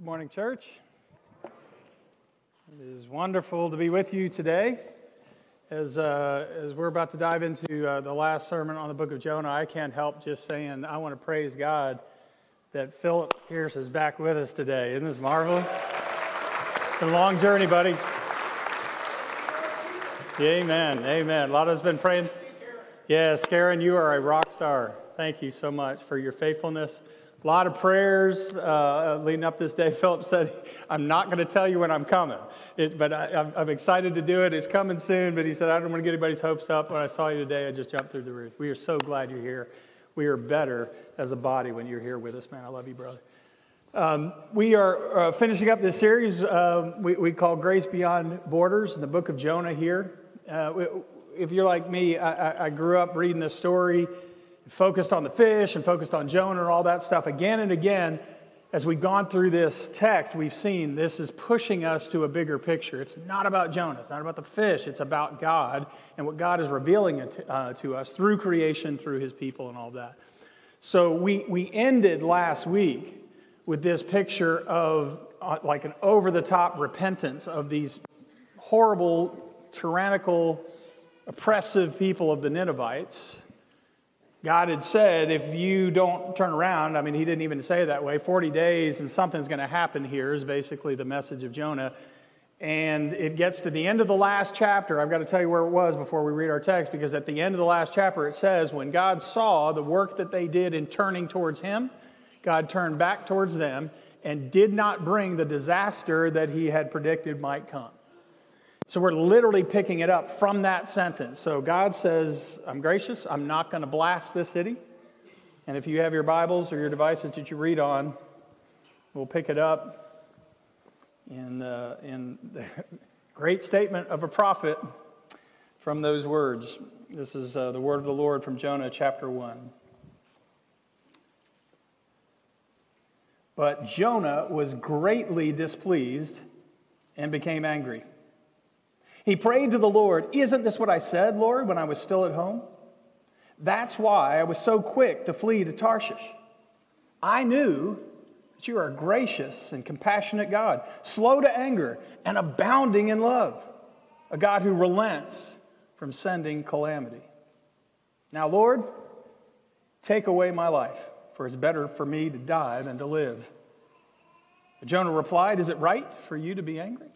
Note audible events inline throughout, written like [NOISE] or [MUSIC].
Good morning, church. It is wonderful to be with you today. As, uh, as we're about to dive into uh, the last sermon on the book of Jonah, I can't help just saying I want to praise God that Philip Pierce is back with us today. Isn't this marvelous? It's been a long journey, buddy. Amen. Amen. A lot of us been praying. Yes, Karen, you are a rock star. Thank you so much for your faithfulness. A lot of prayers uh, leading up this day. [LAUGHS] Philip said, I'm not going to tell you when I'm coming, it, but I, am excited to do it. It's coming soon. But he said, I don't want to get anybody's hopes up. When I saw you today, I just jumped through the roof. We are so glad you're here. We are better as a body when you're here with us, man. I love you, brother. Um, we are uh, finishing up this series uh, we, we, call Grace Beyond Borders in the book of Jonah here. Uh, if you're like me, I, I grew up reading this story focused on the fish and focused on Jonah and all that stuff again and again. As we've gone through this text, we've seen this is pushing us to a bigger picture. It's not about Jonah, it's not about the fish, it's about God and what God is revealing uh, to us through creation, through his people, and all that. So we, we ended last week with this picture of uh, like an over the top repentance of these horrible, tyrannical, oppressive people of the Ninevites God had said, if you don't turn around, I mean, he didn't even say that way, 40 days and something's going to happen here is basically the message of Jonah. And it gets to the end of the last chapter. I've got to tell you where it was before we read our text, because at the end of the last chapter it says, when God saw the work that they did in turning towards him, God turned back towards them and did not bring the disaster that he had predicted might come. So we're literally picking it up from that sentence. So God says, I'm gracious, I'm not going to blast this city. And if you have your Bibles or your devices that you read on, we'll pick it up in, uh, in the [LAUGHS] great statement of a prophet from those words. This is uh, the word of the Lord from Jonah chapter 1. But Jonah was greatly displeased and became angry. He prayed to the Lord, Isn't this what I said, Lord, when I was still at home? That's why I was so quick to flee to Tarshish. I knew that you are a gracious and compassionate God, slow to anger and abounding in love, a God who relents from sending calamity. Now, Lord, take away my life, for it's better for me to die than to live. But Jonah replied, Is it right for you to be angry?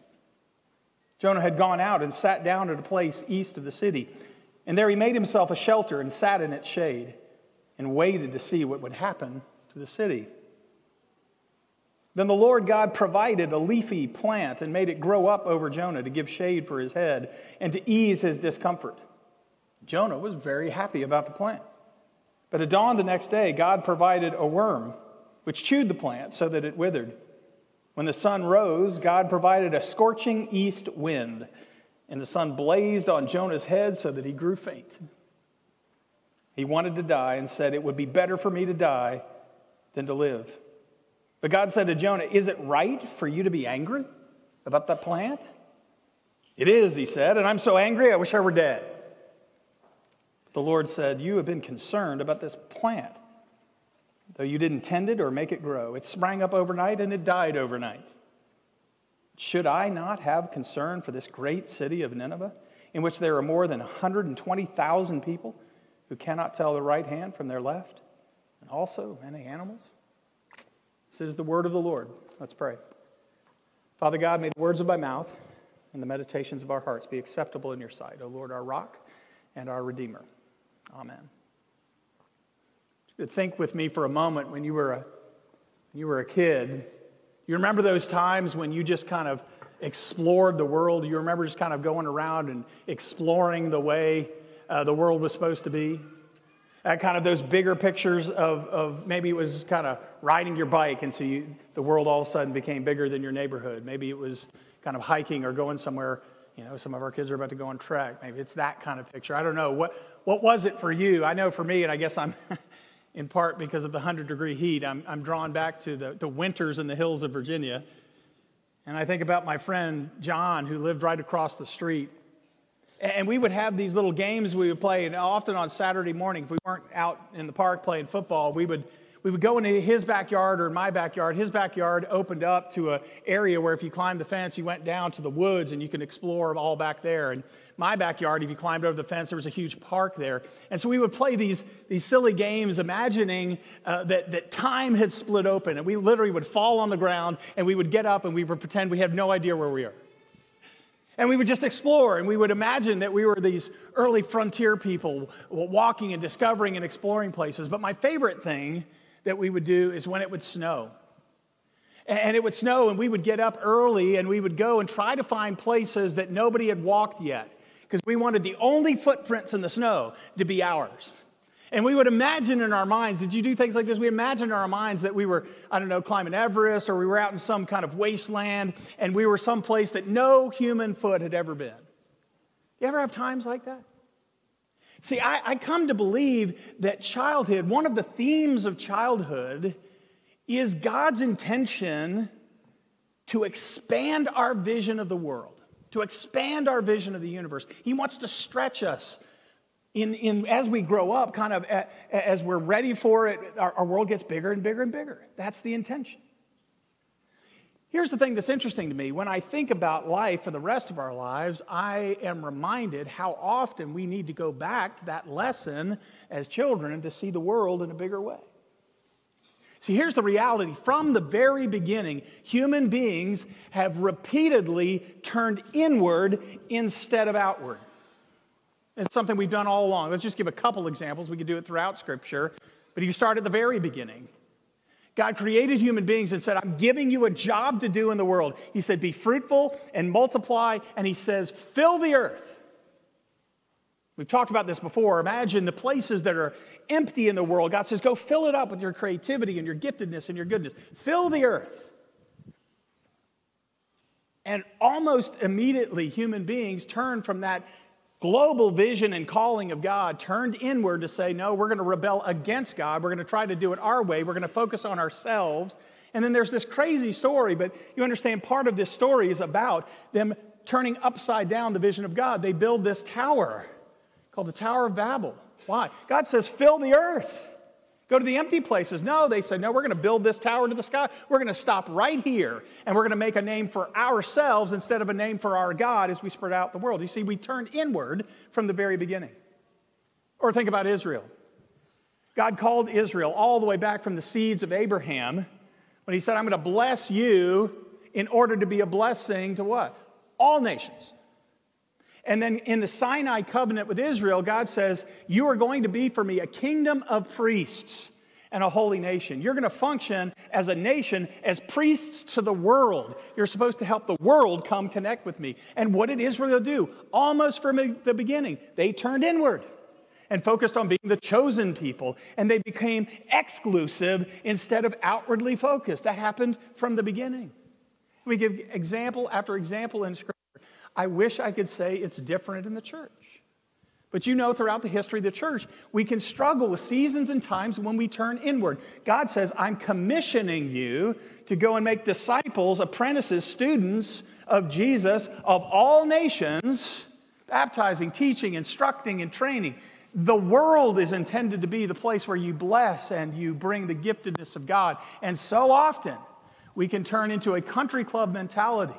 Jonah had gone out and sat down at a place east of the city. And there he made himself a shelter and sat in its shade and waited to see what would happen to the city. Then the Lord God provided a leafy plant and made it grow up over Jonah to give shade for his head and to ease his discomfort. Jonah was very happy about the plant. But at dawn the next day, God provided a worm which chewed the plant so that it withered. When the sun rose, God provided a scorching east wind, and the sun blazed on Jonah's head so that he grew faint. He wanted to die and said, It would be better for me to die than to live. But God said to Jonah, Is it right for you to be angry about that plant? It is, he said, and I'm so angry I wish I were dead. The Lord said, You have been concerned about this plant though you didn't tend it or make it grow. It sprang up overnight and it died overnight. Should I not have concern for this great city of Nineveh, in which there are more than 120,000 people who cannot tell the right hand from their left, and also many animals? This is the word of the Lord. Let's pray. Father God, may the words of my mouth and the meditations of our hearts be acceptable in your sight, O Lord, our rock and our redeemer. Amen think with me for a moment when you were a, you were a kid. You remember those times when you just kind of explored the world? You remember just kind of going around and exploring the way uh, the world was supposed to be? Uh, kind of those bigger pictures of, of maybe it was kind of riding your bike and so you, the world all of a sudden became bigger than your neighborhood. Maybe it was kind of hiking or going somewhere. You know, some of our kids are about to go on trek. Maybe it's that kind of picture. I don't know. What, what was it for you? I know for me, and I guess I'm [LAUGHS] in part because of the 100 degree heat. I'm, I'm drawn back to the, the winters in the hills of Virginia. And I think about my friend John, who lived right across the street. And we would have these little games we would play, and often on Saturday morning, if we weren't out in the park playing football, we would, we would go into his backyard or in my backyard. His backyard opened up to an area where if you climbed the fence, you went down to the woods and you can explore all back there. And my backyard, if you climbed over the fence, there was a huge park there. And so we would play these, these silly games, imagining uh, that, that time had split open. And we literally would fall on the ground and we would get up and we would pretend we had no idea where we are. And we would just explore and we would imagine that we were these early frontier people walking and discovering and exploring places. But my favorite thing that we would do is when it would snow. And it would snow, and we would get up early and we would go and try to find places that nobody had walked yet because we wanted the only footprints in the snow to be ours. And we would imagine in our minds, did you do things like this? We imagined in our minds that we were, I don't know, climbing Everest or we were out in some kind of wasteland and we were someplace that no human foot had ever been. You ever have times like that? See, I, I come to believe that childhood, one of the themes of childhood, is God's intention to expand our vision of the world, to expand our vision of the universe. He wants to stretch us in, in, as we grow up, kind of as we're ready for it, our, our world gets bigger and bigger and bigger. That's the intention. Here's the thing that's interesting to me. When I think about life for the rest of our lives, I am reminded how often we need to go back to that lesson as children to see the world in a bigger way. See, here's the reality. From the very beginning, human beings have repeatedly turned inward instead of outward. It's something we've done all along. Let's just give a couple examples. We could do it throughout Scripture. But if you start at the very beginning, God created human beings and said, I'm giving you a job to do in the world. He said, Be fruitful and multiply. And He says, Fill the earth. We've talked about this before. Imagine the places that are empty in the world. God says, Go fill it up with your creativity and your giftedness and your goodness. Fill the earth. And almost immediately, human beings turn from that global vision and calling of God turned inward to say, no, we're going to rebel against God. We're going to try to do it our way. We're going to focus on ourselves. And then there's this crazy story, but you understand part of this story is about them turning upside down the vision of God. They build this tower called the Tower of Babel. Why? God says, fill the earth. Go to the empty places. No, they said, no, we're going to build this tower to the sky. We're going to stop right here and we're going to make a name for ourselves instead of a name for our God as we spread out the world. You see, we turned inward from the very beginning. Or think about Israel. God called Israel all the way back from the seeds of Abraham when he said, I'm going to bless you in order to be a blessing to what? All nations. And then in the Sinai covenant with Israel, God says, You are going to be for me a kingdom of priests and a holy nation. You're going to function as a nation, as priests to the world. You're supposed to help the world come connect with me. And what did Israel do? Almost from the beginning, they turned inward and focused on being the chosen people, and they became exclusive instead of outwardly focused. That happened from the beginning. We give example after example in Scripture. I wish I could say it's different in the church. But you know, throughout the history of the church, we can struggle with seasons and times when we turn inward. God says, I'm commissioning you to go and make disciples, apprentices, students of Jesus of all nations, baptizing, teaching, instructing, and training. The world is intended to be the place where you bless and you bring the giftedness of God. And so often, we can turn into a country club mentality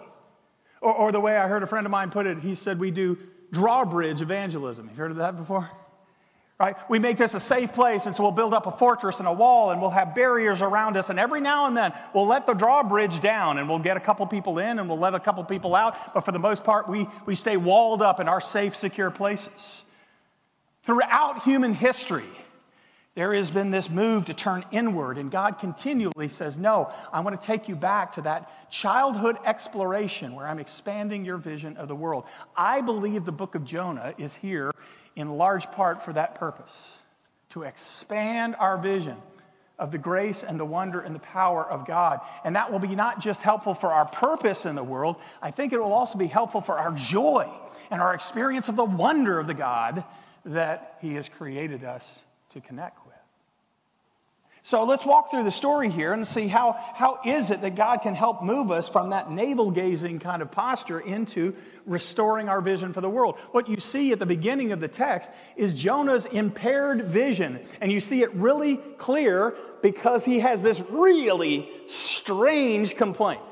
or, or the way I heard a friend of mine put it, he said, We do drawbridge evangelism. You've heard of that before? Right? We make this a safe place, and so we'll build up a fortress and a wall, and we'll have barriers around us, and every now and then we'll let the drawbridge down, and we'll get a couple people in, and we'll let a couple people out, but for the most part, we, we stay walled up in our safe, secure places. Throughout human history, there has been this move to turn inward, and God continually says, No, I want to take you back to that childhood exploration where I'm expanding your vision of the world. I believe the book of Jonah is here in large part for that purpose to expand our vision of the grace and the wonder and the power of God. And that will be not just helpful for our purpose in the world, I think it will also be helpful for our joy and our experience of the wonder of the God that He has created us to connect So let's walk through the story here and see how, how is it that God can help move us from that navel gazing kind of posture into restoring our vision for the world. What you see at the beginning of the text is Jonah's impaired vision. And you see it really clear because he has this really strange complaint.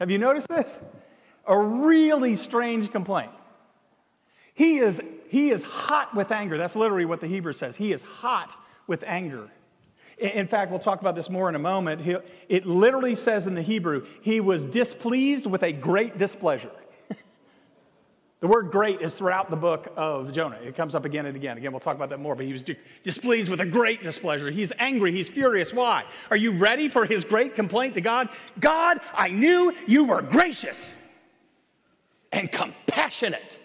Have you noticed this? A really strange complaint. He is, he is hot with anger. That's literally what the Hebrew says. He is hot with anger. In fact, we'll talk about this more in a moment. it literally says in the Hebrew, he was displeased with a great displeasure. [LAUGHS] the word great is throughout the book of Jonah. It comes up again and again. Again, we'll talk about that more, but he was displeased with a great displeasure. He's angry, he's furious. Why? Are you ready for his great complaint to God? God, I knew you were gracious and compassionate,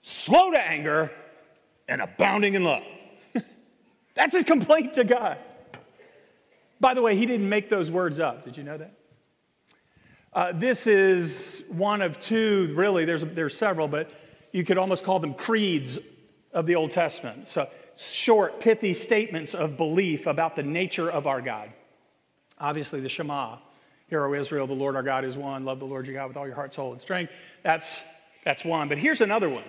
slow to anger, and abounding in love. [LAUGHS] That's his complaint to God. By the way, he didn't make those words up. Did you know that? Uh, this is one of two, really, there's, there's several, but you could almost call them creeds of the Old Testament. So, short, pithy statements of belief about the nature of our God. Obviously, the Shema, Hear, O Israel, the Lord our God is one. Love the Lord your God with all your heart, soul, and strength. That's, that's one. But here's another one.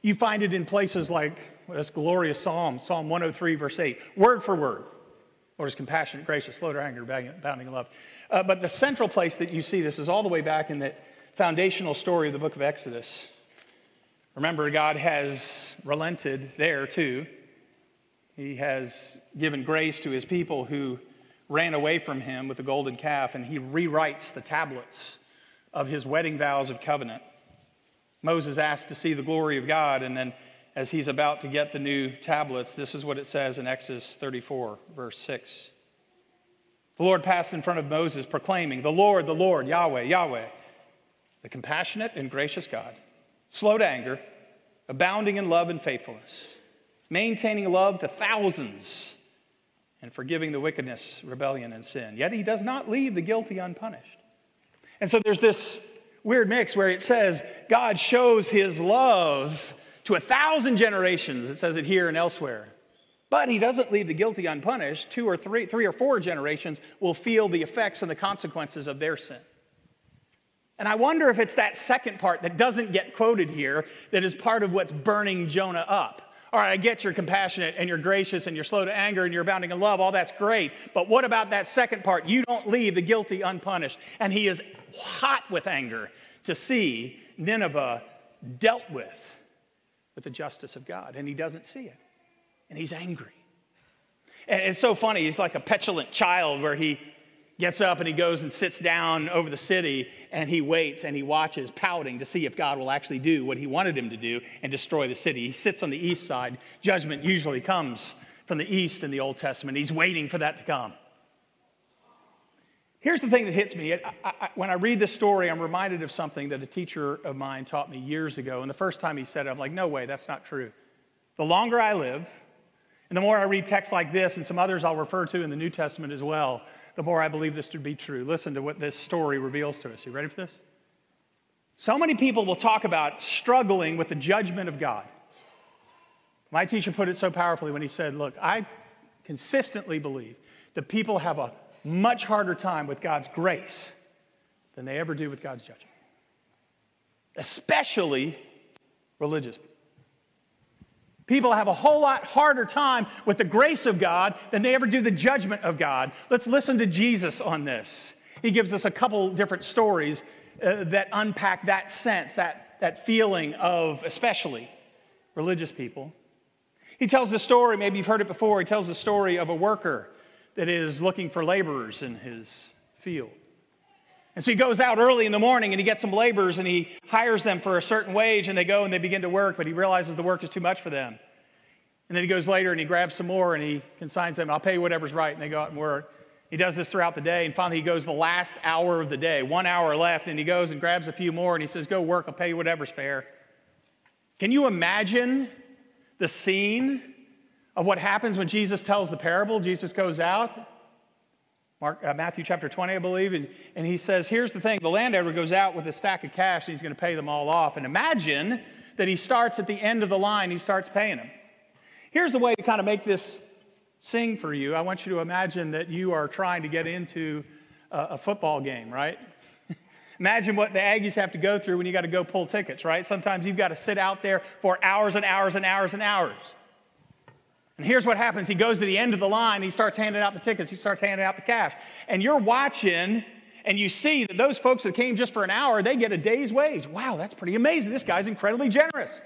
You find it in places like this glorious psalm, Psalm 103, verse 8, word for word. Lord is compassionate, gracious, slow to anger, abounding in love. Uh, but the central place that you see this is all the way back in that foundational story of the book of Exodus. Remember, God has relented there too. He has given grace to his people who ran away from him with the golden calf, and he rewrites the tablets of his wedding vows of covenant. Moses asked to see the glory of God, and then as he's about to get the new tablets, this is what it says in Exodus 34, verse 6. The Lord passed in front of Moses, proclaiming, The Lord, the Lord, Yahweh, Yahweh, the compassionate and gracious God, slow to anger, abounding in love and faithfulness, maintaining love to thousands, and forgiving the wickedness, rebellion, and sin. Yet he does not leave the guilty unpunished. And so there's this weird mix where it says God shows his love to a thousand generations. It says it here and elsewhere. But he doesn't leave the guilty unpunished. Two or three, three or four generations will feel the effects and the consequences of their sin. And I wonder if it's that second part that doesn't get quoted here that is part of what's burning Jonah up. All right, I get you're compassionate and you're gracious and you're slow to anger and you're abounding in love. All that's great. But what about that second part? You don't leave the guilty unpunished. And he is hot with anger to see Nineveh dealt with with the justice of God, and he doesn't see it. And he's angry. And it's so funny. He's like a petulant child where he gets up and he goes and sits down over the city and he waits and he watches, pouting to see if God will actually do what he wanted him to do and destroy the city. He sits on the east side. Judgment usually comes from the east in the Old Testament. He's waiting for that to come. Here's the thing that hits me. I, I, when I read this story, I'm reminded of something that a teacher of mine taught me years ago. And the first time he said it, I'm like, no way, that's not true. The longer I live, and the more I read texts like this and some others I'll refer to in the New Testament as well, the more I believe this to be true. Listen to what this story reveals to us. You ready for this? So many people will talk about struggling with the judgment of God. My teacher put it so powerfully when he said, Look, I consistently believe that people have a much harder time with God's grace than they ever do with God's judgment, especially religious people. People have a whole lot harder time with the grace of God than they ever do the judgment of God. Let's listen to Jesus on this. He gives us a couple different stories uh, that unpack that sense, that, that feeling of especially religious people. He tells the story, maybe you've heard it before, he tells the story of a worker that is looking for laborers in his field. And so he goes out early in the morning and he gets some laborers and he hires them for a certain wage and they go and they begin to work, but he realizes the work is too much for them. And then he goes later and he grabs some more and he consigns them, I'll pay you whatever's right. And they go out and work. He does this throughout the day. And finally, he goes the last hour of the day, one hour left, and he goes and grabs a few more and he says, Go work, I'll pay you whatever's fair. Can you imagine the scene of what happens when Jesus tells the parable. Jesus goes out, Mark, uh, Matthew chapter 20, I believe, and, and he says, Here's the thing the landowner goes out with a stack of cash and he's going to pay them all off. And imagine that he starts at the end of the line, he starts paying them. Here's the way to kind of make this sing for you, I want you to imagine that you are trying to get into a, a football game, right? [LAUGHS] Imagine what the Aggies have to go through when you got to go pull tickets, right? Sometimes you've got to sit out there for hours and hours and hours and hours. And here's what happens he goes to the end of the line, he starts handing out the tickets, he starts handing out the cash. And you're watching, and you see that those folks that came just for an hour, they get a day's wage. Wow, that's pretty amazing. This guy's incredibly generous.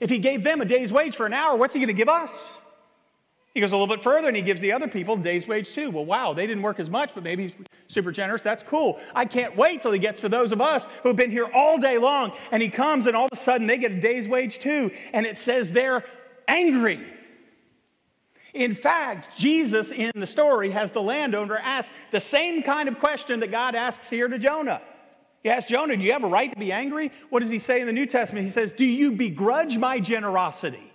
If he gave them a day's wage for an hour, what's he going to give us? He goes a little bit further and he gives the other people a day's wage too. Well, wow, they didn't work as much, but maybe he's super generous. That's cool. I can't wait till he gets to those of us who have been here all day long and he comes and all of a sudden they get a day's wage too. And it says they're angry. In fact, Jesus in the story has the landowner ask the same kind of question that God asks here to Jonah. He asks Jonah, Do you have a right to be angry? What does he say in the New Testament? He says, Do you begrudge my generosity?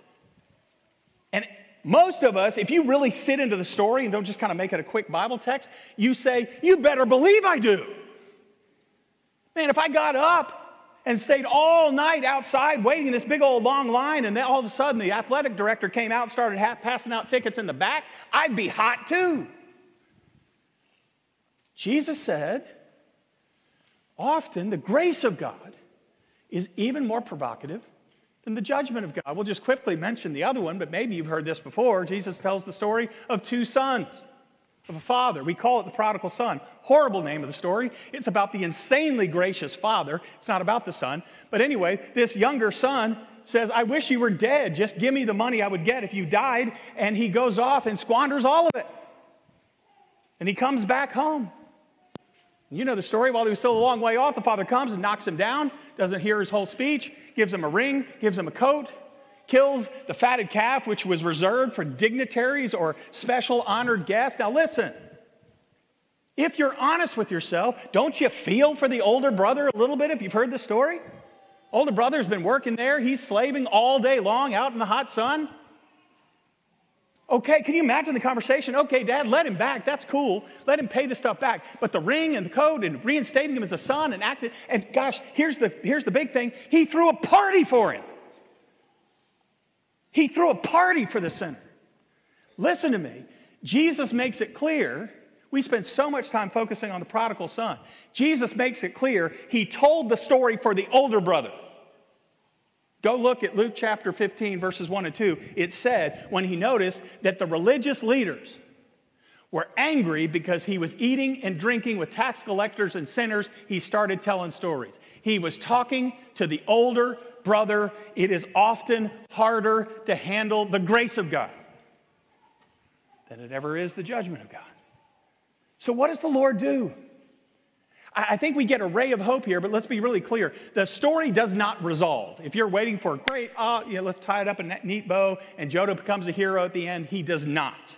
And most of us, if you really sit into the story and don't just kind of make it a quick Bible text, you say, You better believe I do. Man, if I got up and stayed all night outside waiting in this big old long line, and then all of a sudden the athletic director came out and started ha- passing out tickets in the back, I'd be hot too. Jesus said, often the grace of God is even more provocative than the judgment of God. We'll just quickly mention the other one, but maybe you've heard this before. Jesus tells the story of two sons of a father. We call it the prodigal son. Horrible name of the story. It's about the insanely gracious father. It's not about the son. But anyway, this younger son says, I wish you were dead. Just give me the money I would get if you died. And he goes off and squanders all of it. And he comes back home. You know the story. While he was still a long way off, the father comes and knocks him down, doesn't hear his whole speech, gives him a ring, gives him a coat, kills the fatted calf, which was reserved for dignitaries or special honored guests. Now, listen. If you're honest with yourself, don't you feel for the older brother a little bit if you've heard the story? Older brother's been working there. He's slaving all day long out in the hot sun. Okay, can you imagine the conversation? Okay, dad, let him back. That's cool. Let him pay the stuff back. But the ring and the code and reinstating him as a son and acting, and gosh, here's the, here's the big thing. He threw a party for him. He threw a party for the sinner. Listen to me. Jesus makes it clear. We spend so much time focusing on the prodigal son. Jesus makes it clear he told the story for the older brother. Go look at Luke chapter 15, verses 1 and 2. It said when he noticed that the religious leaders were angry because he was eating and drinking with tax collectors and sinners, he started telling stories. He was talking to the older brother, it is often harder to handle the grace of God than it ever is the judgment of God. So, what does the Lord do? I think we get a ray of hope here, but let's be really clear. The story does not resolve. If you're waiting for, a great, ah, you know, let's tie it up in a neat bow and Jonah becomes a hero at the end, he does not.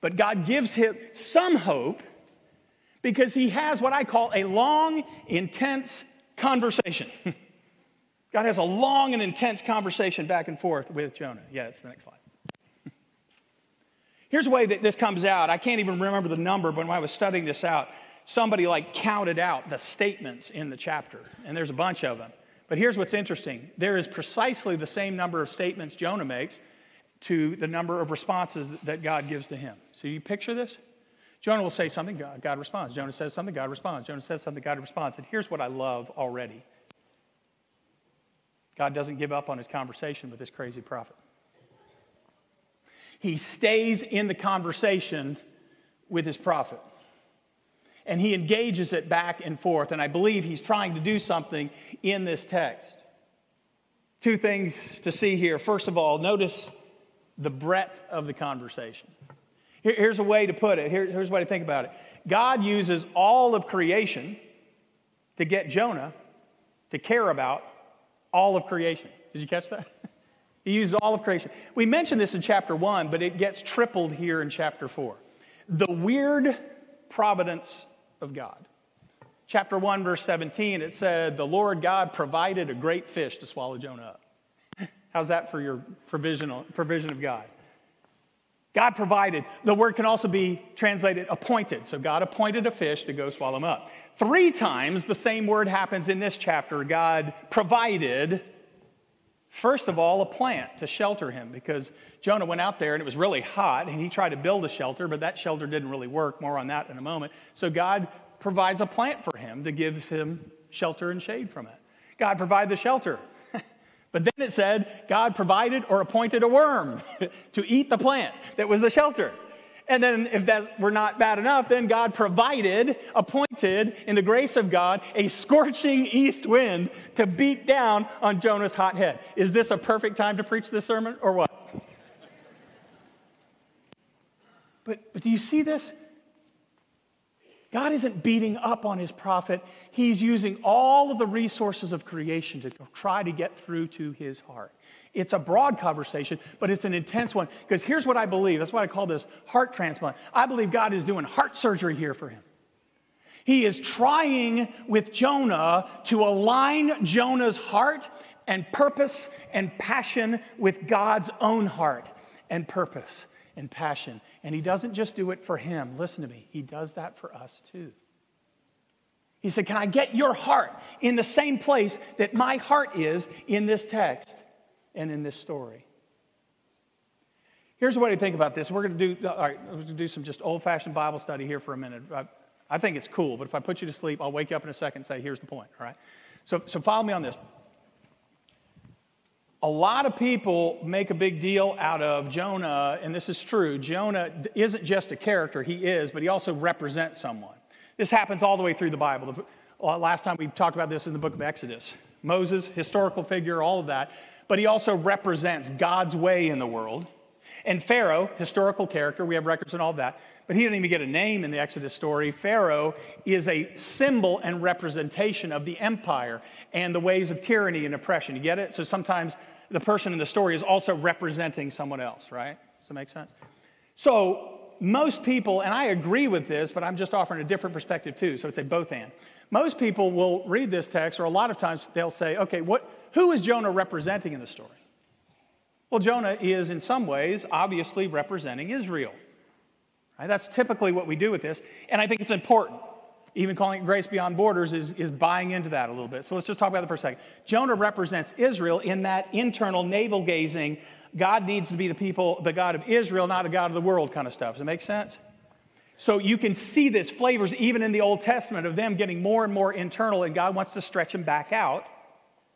But God gives him some hope because he has what I call a long, intense conversation. [LAUGHS] God has a long and intense conversation back and forth with Jonah. Yeah, it's the next slide. Here's the way that this comes out. I can't even remember the number, but when I was studying this out, somebody like counted out the statements in the chapter, and there's a bunch of them. But here's what's interesting there is precisely the same number of statements Jonah makes to the number of responses that God gives to him. So you picture this? Jonah will say something, God, responds. Jonah says something, God responds. Jonah says something, God responds. And here's what I love already God doesn't give up on his conversation with this crazy prophet. He stays in the conversation with his prophet. And he engages it back and forth. And I believe he's trying to do something in this text. Two things to see here. First of all, notice the breadth of the conversation. Here's a way to put it. Here's a way to think about it. God uses all of creation to get Jonah to care about all of creation. Did you catch that? [LAUGHS] he uses all of creation. We mentioned this in chapter one, but it gets tripled here in chapter four. The weird providence of God. Chapter 1, verse 17, it said, The Lord God provided a great fish to swallow Jonah up. [LAUGHS] How's that for your provisional, provision of God? God provided. The word can also be translated appointed. So God appointed a fish to go swallow him up. Three times the same word happens in this chapter. God provided First of all, a plant to shelter him because Jonah went out there and it was really hot and he tried to build a shelter, but that shelter didn't really work. More on that in a moment. So God provides a plant for him to give him shelter and shade from it. God provided the shelter. But then it said God provided or appointed a worm [LAUGHS] to eat the plant that was the shelter. And then, if that were not bad enough, then God provided, appointed, in the grace of God, a scorching east wind to beat down on Jonah's hot head. Is this a perfect time to preach this sermon or what? But, but do you see this? God isn't beating up on his prophet. He's using all of the resources of creation to try to get through to his heart. It's a broad conversation, but it's an intense one. Because here's what I believe that's why I call this heart transplant. I believe God is doing heart surgery here for him. He is trying with Jonah to align Jonah's heart and purpose and passion with God's own heart and purpose and passion. And he doesn't just do it for him. Listen to me, he does that for us too. He said, Can I get your heart in the same place that my heart is in this text and in this story? Here's what I think about this. We're going to do, all right, we're going to do some just old fashioned Bible study here for a minute. I, I think it's cool, but if I put you to sleep, I'll wake you up in a second and say, Here's the point, all right? So, so follow me on this a lot of people make a big deal out of Jonah, and this is true. Jonah isn't just a character, he is, but he also represents someone. This happens all the way through the Bible. The, uh, last time we talked about this in the book of Exodus. Moses, historical figure, all of that, but he also represents God's way in the world. And Pharaoh, historical character, we have records and all that, but he didn't even get a name in the Exodus story. Pharaoh is a symbol and representation of the empire and the ways of tyranny and oppression. You get it? So sometimes the person in the story is also representing someone else, right? Does that make sense? So most people, and I agree with this, but I'm just offering a different perspective too, so it's a both and. Most people will read this text, or a lot of times they'll say, okay, what, who is Jonah representing in the story? Well, Jonah is in some ways obviously representing Israel. Right? That's typically what we do with this. And I think it's important. Even calling it grace beyond borders is, is buying into that a little bit. So let's just talk about that for a second. Jonah represents Israel in that internal navel gazing. God needs to be the people, the God of Israel, not a God of the world kind of stuff. Does it make sense? So you can see this flavors even in the Old Testament of them getting more and more internal, and God wants to stretch them back out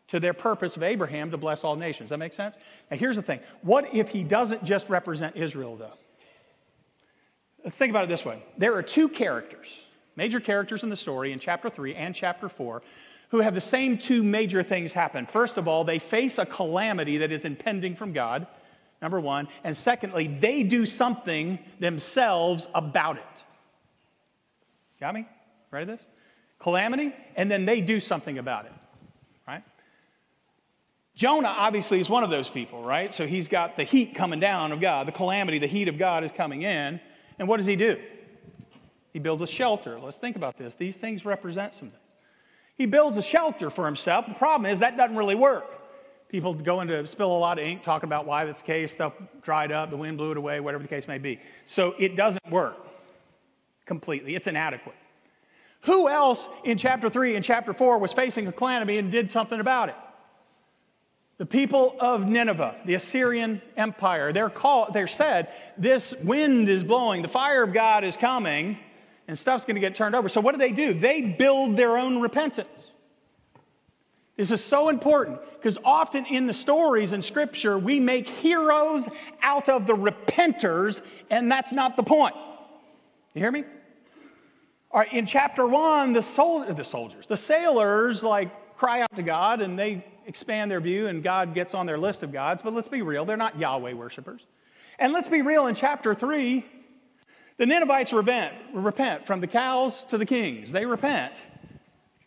to their purpose of Abraham to bless all nations. Does that make sense? Now here's the thing. What if he doesn't just represent Israel, though? Let's think about it this way there are two characters, major characters in the story in chapter 3 and chapter 4, who have the same two major things happen. First of all, they face a calamity that is impending from God, number one. And secondly, they do something themselves about it. Got me? Ready this? Calamity, and then they do something about it, right? Jonah obviously is one of those people, right? So he's got the heat coming down of God, the calamity, the heat of God is coming in. And what does he do? He builds a shelter. Let's think about this. These things represent something. He builds a shelter for himself. The problem is that doesn't really work. People go into spill a lot of ink talking about why the case, stuff dried up, the wind blew it away, whatever the case may be. So it doesn't work completely. It's inadequate. Who else in chapter 3 and chapter 4 was facing a calamity and did something about it? The people of Nineveh, the Assyrian Empire, they're, called, they're said, this wind is blowing, the fire of God is coming, and stuff's going to get turned over. So, what do they do? They build their own repentance. This is so important because often in the stories in Scripture, we make heroes out of the repenters, and that's not the point. You hear me? All right, in chapter one, the, sol- the soldiers, the sailors, like cry out to God and they expand their view and God gets on their list of gods, but let's be real, they're not Yahweh worshipers. And let's be real, in chapter 3, the Ninevites repent, repent from the cows to the kings. They repent.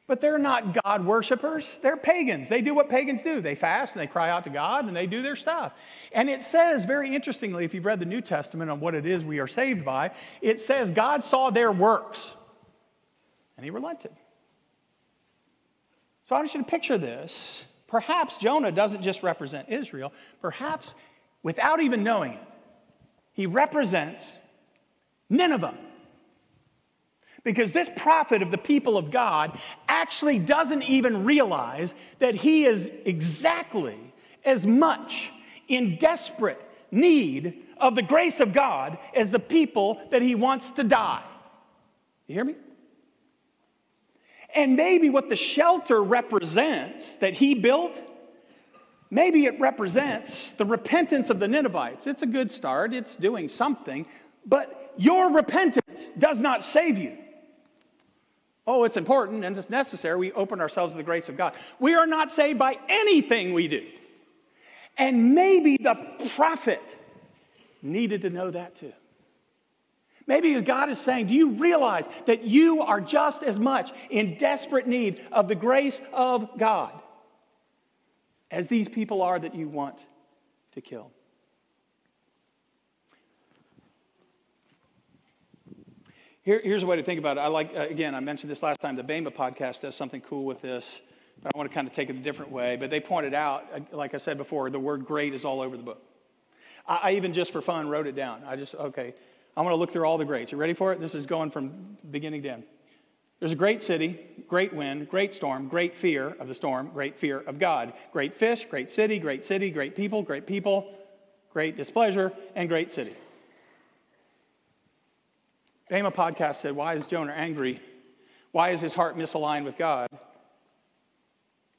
But they're not God worshipers. They're pagans. They do what pagans do. They fast and they cry out to God and they do their stuff. And it says, very interestingly, if you've read the New Testament on what it is we are saved by, it says God saw their works and he relented. So I want you to picture this Perhaps Jonah doesn't just represent Israel, perhaps without even knowing it, he represents Nineveh. Because this prophet of the people of God actually doesn't even realize that he is exactly as much in desperate need of the grace of God as the people that he wants to die. You hear me? And maybe what the shelter represents that he built, maybe it represents the repentance of the Ninevites. It's a good start, it's doing something, but your repentance does not save you. Oh, it's important and it's necessary. We open ourselves to the grace of God. We are not saved by anything we do. And maybe the prophet needed to know that too. Maybe God is saying, Do you realize that you are just as much in desperate need of the grace of God as these people are that you want to kill? Here, here's a way to think about it. I like, uh, again, I mentioned this last time, the Bema podcast does something cool with this, but I want to kind of take it a different way. But they pointed out, uh, like I said before, the word great is all over the book. I, I even just for fun wrote it down. I just, okay, I want to look through all the greats. You ready for it? This is going from beginning to end. There's a great city, great wind, great storm, great fear of the storm, great fear of God. Great fish, great city, great city, great people, great people, great displeasure, and great city. Bema podcast said, Why is Jonah angry? Why is his heart misaligned with God?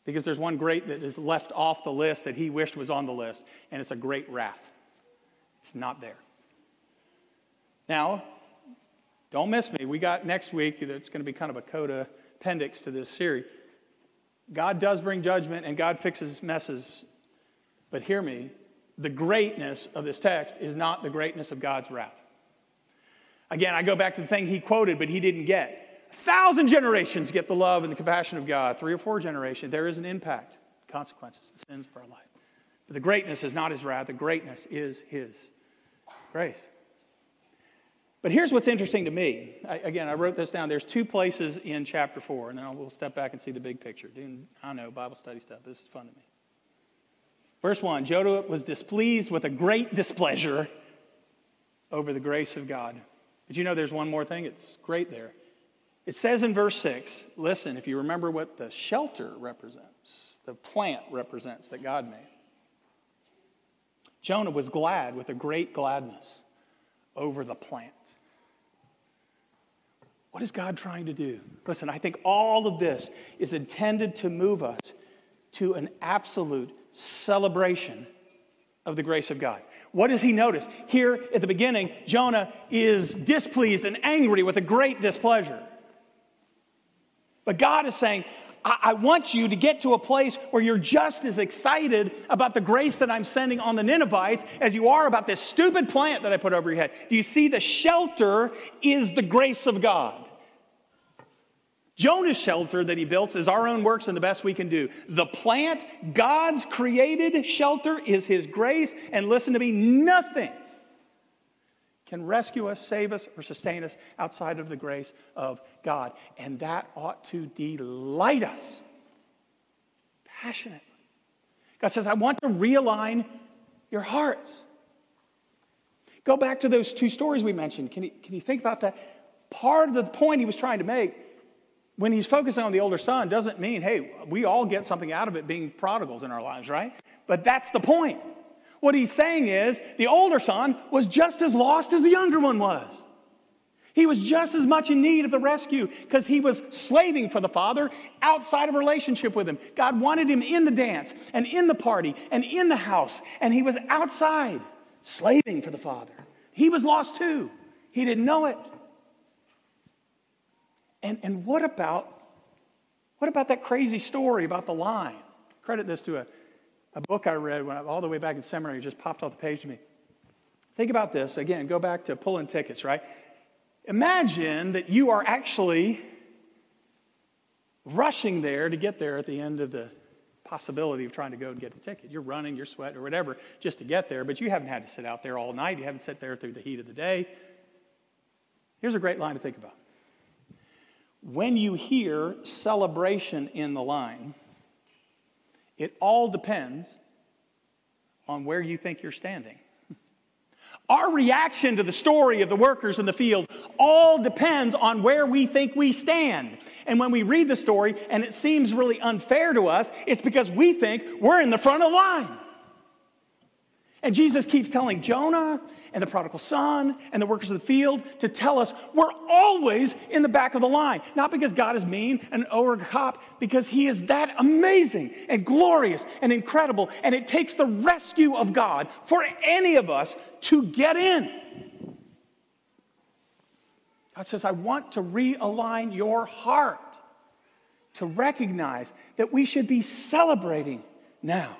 Because there's one great that is left off the list that he wished was on the list, and it's a great wrath. It's not there. Now, don't miss me. We got next week, that's going to be kind of a coda appendix to this series. God does bring judgment and God fixes messes. But hear me, the greatness of this text is not the greatness of God's wrath. Again, I go back to the thing he quoted, but he didn't get. A thousand generations get the love and the compassion of God. Three or four generations, there is an impact, consequences, the sins of our life. But the greatness is not his wrath, the greatness is his grace. But here's what's interesting to me. I, again, I wrote this down. There's two places in chapter four, and then we'll step back and see the big picture. I know, Bible study stuff. This is fun to me. Verse one Jonah was displeased with a great displeasure over the grace of God. But you know there's one more thing? It's great there. It says in verse 6, listen, if you remember what the shelter represents, the plant represents that God made. Jonah was glad with a great gladness over the plant. What is God trying to do? Listen, I think all of this is intended to move us to an absolute celebration of the grace of God. What does he notice? Here at the beginning, Jonah is displeased and angry with a great displeasure. But God is saying, I, I want you to get to a place where you're just as excited about the grace that I'm sending on the Ninevites as you are about this stupid plant that I put over your head. Do you see the shelter is the grace of God? Jonah's shelter that he built is our own works and the best we can do. The plant, God's created shelter, is his grace. And listen to me, nothing can rescue us, save us, or sustain us outside of the grace of God. And that ought to delight us passionately. God says, I want to realign your hearts. Go back to those two stories we mentioned. Can you, can you think about that? Part of the point he was trying to make when he's focusing on the older son doesn't mean, hey, we all get something out of it being prodigals in our lives, right? But that's the point. What he's saying is the older son was just as lost as the younger one was. He was just as much in need of the rescue because he was slaving for the father outside of relationship with him. God wanted him in the dance and in the party and in the house, and he was outside slaving for the father. He was lost too. He didn't know it. And, and what about what about that crazy story about the line? Credit this to a, a book I read when I, all the way back in seminary, just popped off the page to me. Think about this. Again, go back to pulling tickets, right? Imagine that you are actually rushing there to get there at the end of the possibility of trying to go and get a ticket. You're running, you're sweating, or whatever, just to get there, but you haven't had to sit out there all night. You haven't sat there through the heat of the day. Here's a great line to think about. When you hear celebration in the line, it all depends on where you think you're standing. [LAUGHS] Our reaction to the story of the workers in the field all depends on where we think we stand. And when we read the story and it seems really unfair to us, it's because we think we're in the front of the line. And Jesus keeps telling Jonah and the prodigal son and the workers of the field to tell us we're always in the back of the line. Not because God is mean and over a cop, because he is that amazing and glorious and incredible. And it takes the rescue of God for any of us to get in. God says, I want to realign your heart to recognize that we should be celebrating now.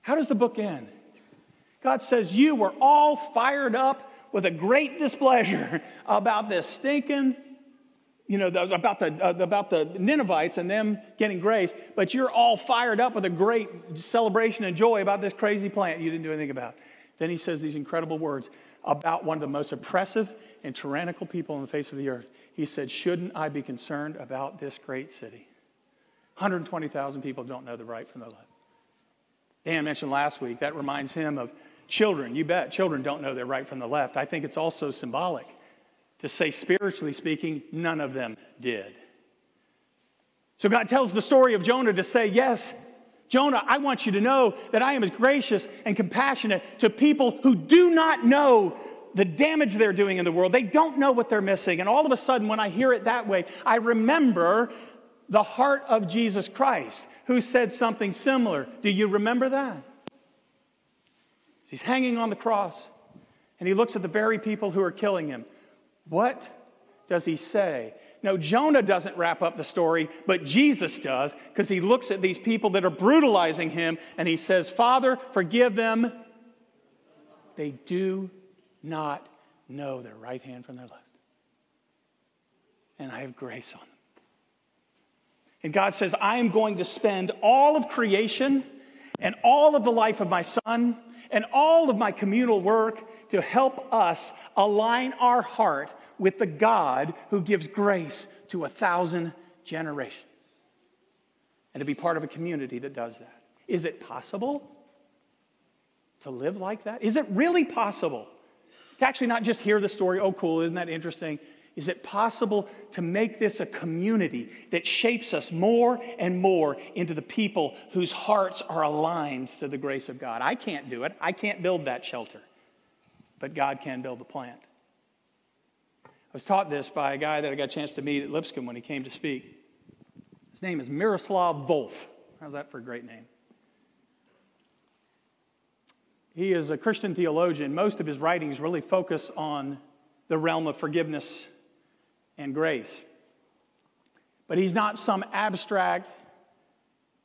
How does the book end? God says, You were all fired up with a great displeasure [LAUGHS] about this stinking, you know, about the, uh, about the Ninevites and them getting grace, but you're all fired up with a great celebration and joy about this crazy plant you didn't do anything about. Then he says these incredible words about one of the most oppressive and tyrannical people on the face of the earth. He said, Shouldn't I be concerned about this great city? 120,000 people don't know the right from the left. Dan mentioned last week, that reminds him of children. You bet, children don't know their right from the left. I think it's also symbolic to say, spiritually speaking, none of them did. So God tells the story of Jonah to say, Yes, Jonah, I want you to know that I am as gracious and compassionate to people who do not know the damage they're doing in the world. They don't know what they're missing. And all of a sudden, when I hear it that way, I remember the heart of Jesus Christ, who said something similar. Do you remember that? He's hanging on the cross, and he looks at the very people who are killing him. What does he say? No, Jonah doesn't wrap up the story, but Jesus does, because he looks at these people that are brutalizing him and he says, Father, forgive them. They do not know their right hand from their left. And I have grace on them. And God says, I am going to spend all of creation and all of the life of my son and all of my communal work to help us align our heart with the God who gives grace to a thousand generations. And to be part of a community that does that. Is it possible to live like that? Is it really possible to actually not just hear the story, oh, cool, isn't that interesting? Is it possible to make this a community that shapes us more and more into the people whose hearts are aligned to the grace of God? I can't do it. I can't build that shelter, but God can build the plant. I was taught this by a guy that I got a chance to meet at Lipscomb when he came to speak. His name is Miroslav Volf. How's that for a great name? He is a Christian theologian. Most of his writings really focus on the realm of forgiveness and grace. But he's not some abstract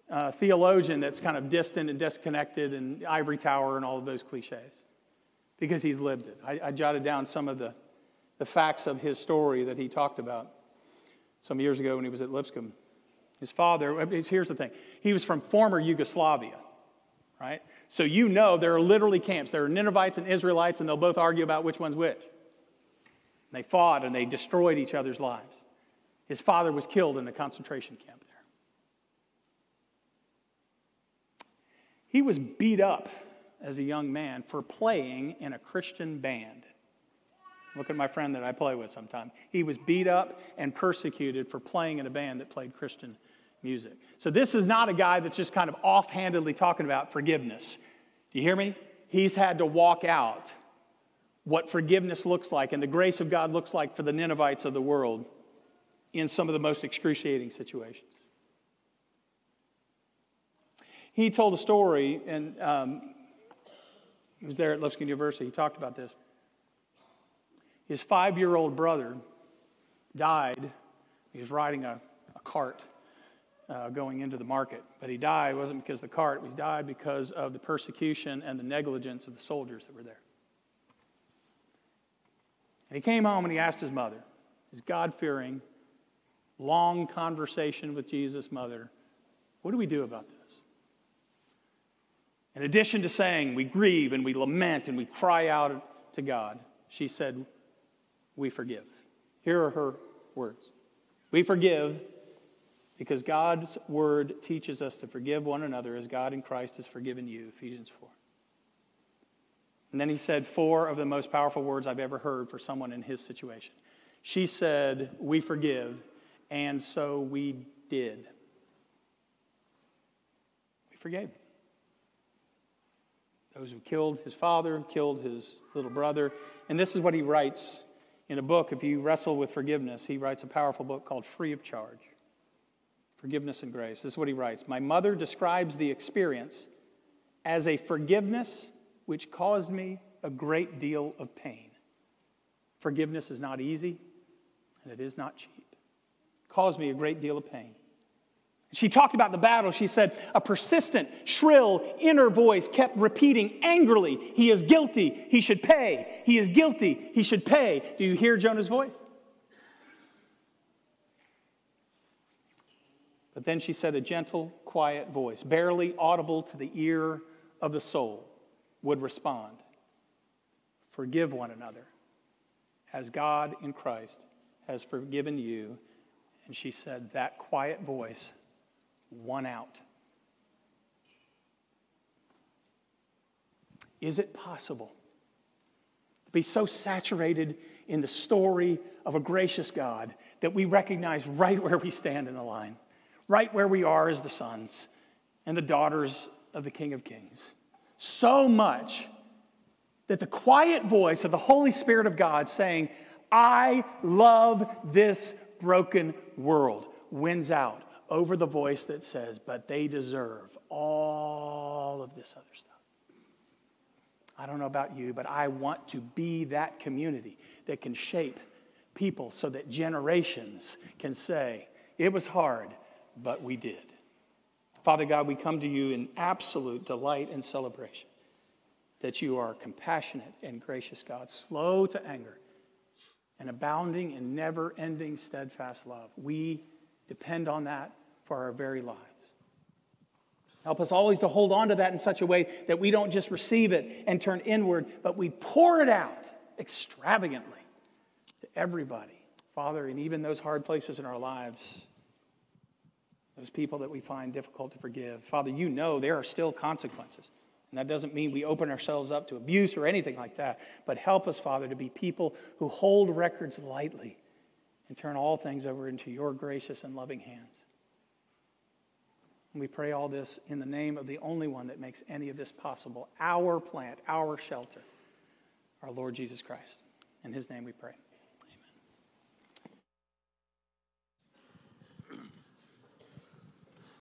uh, theologian that's kind of distant and disconnected and ivory tower and all of those cliches because he's lived it. I, I jotted down some of the, the facts of his story that he talked about some years ago when he was at Lipscomb. His father, here's the thing he was from former Yugoslavia, right? So you know there are literally camps. There are Ninevites and Israelites, and they'll both argue about which one's which. They fought and they destroyed each other's lives. His father was killed in a concentration camp there. He was beat up as a young man for playing in a Christian band. Look at my friend that I play with sometimes. He was beat up and persecuted for playing in a band that played Christian music. So this is not a guy that's just kind of offhandedly talking about forgiveness. Do you hear me? He's had to walk out what forgiveness looks like and the grace of God looks like for the Ninevites of the world in some of the most excruciating situations. He told a story, and um, he was there at Lipscomb University. He talked about this. His five year old brother died. He was riding a, a cart uh, going into the market. But he died It wasn't because of the cart, he died because of the persecution and the negligence of the soldiers that were there. And he came home and he asked his mother, his God fearing, long conversation with Jesus' mother, what do we do about this? In addition to saying we grieve and we lament and we cry out to God, she said, We forgive. Here are her words We forgive because God's word teaches us to forgive one another as God in Christ has forgiven you. Ephesians 4. And then he said four of the most powerful words I've ever heard for someone in his situation. She said, We forgive, and so we did. We forgave. those who killed his father, killed his little brother. And this is what he writes in a book. If you wrestle with forgiveness, he writes a powerful book called Free of Charge Forgiveness and Grace. This is what he writes My mother describes the experience as a forgiveness which caused me a great deal of pain. Forgiveness is not easy, and it is not cheap. It caused me a great deal of pain. She talked about the battle. She said, a persistent, shrill, inner voice kept repeating angrily, He is guilty, he should pay. He is guilty, he should pay. Do you hear Jonah's voice? But then she said, a gentle, quiet voice, barely audible to the ear of the soul, would respond Forgive one another as God in Christ has forgiven you. And she said, that quiet voice won out. Is it possible to be so saturated in the story of a gracious God that we recognize right where we stand in the line, right where we are as the sons and the daughters of the King of Kings? So much that the quiet voice of the Holy Spirit of God saying, I love this broken world, wins out over the voice that says, but they deserve all of this other stuff. I don't know about you, but I want to be that community that can shape people so that generations can say, it was hard, but we did. Father God, we come to you in absolute delight and celebration that you are compassionate and gracious God, slow to anger, and abounding in never ending steadfast love. We depend on that for our very lives. Help us always to hold on to that in such a way that we don't just receive it and turn inward, but we pour it out extravagantly to everybody. Father, and even those hard places in our lives, those people that we find difficult to forgive. Father, you know there are still consequences. And that doesn't mean we open ourselves up to abuse or anything like that. But help us, Father, to be people who hold records lightly and turn all things over into your gracious and loving hands. And we pray all this in the name of the only one that makes any of this possible our plant, our shelter, our Lord Jesus Christ. In his name we pray.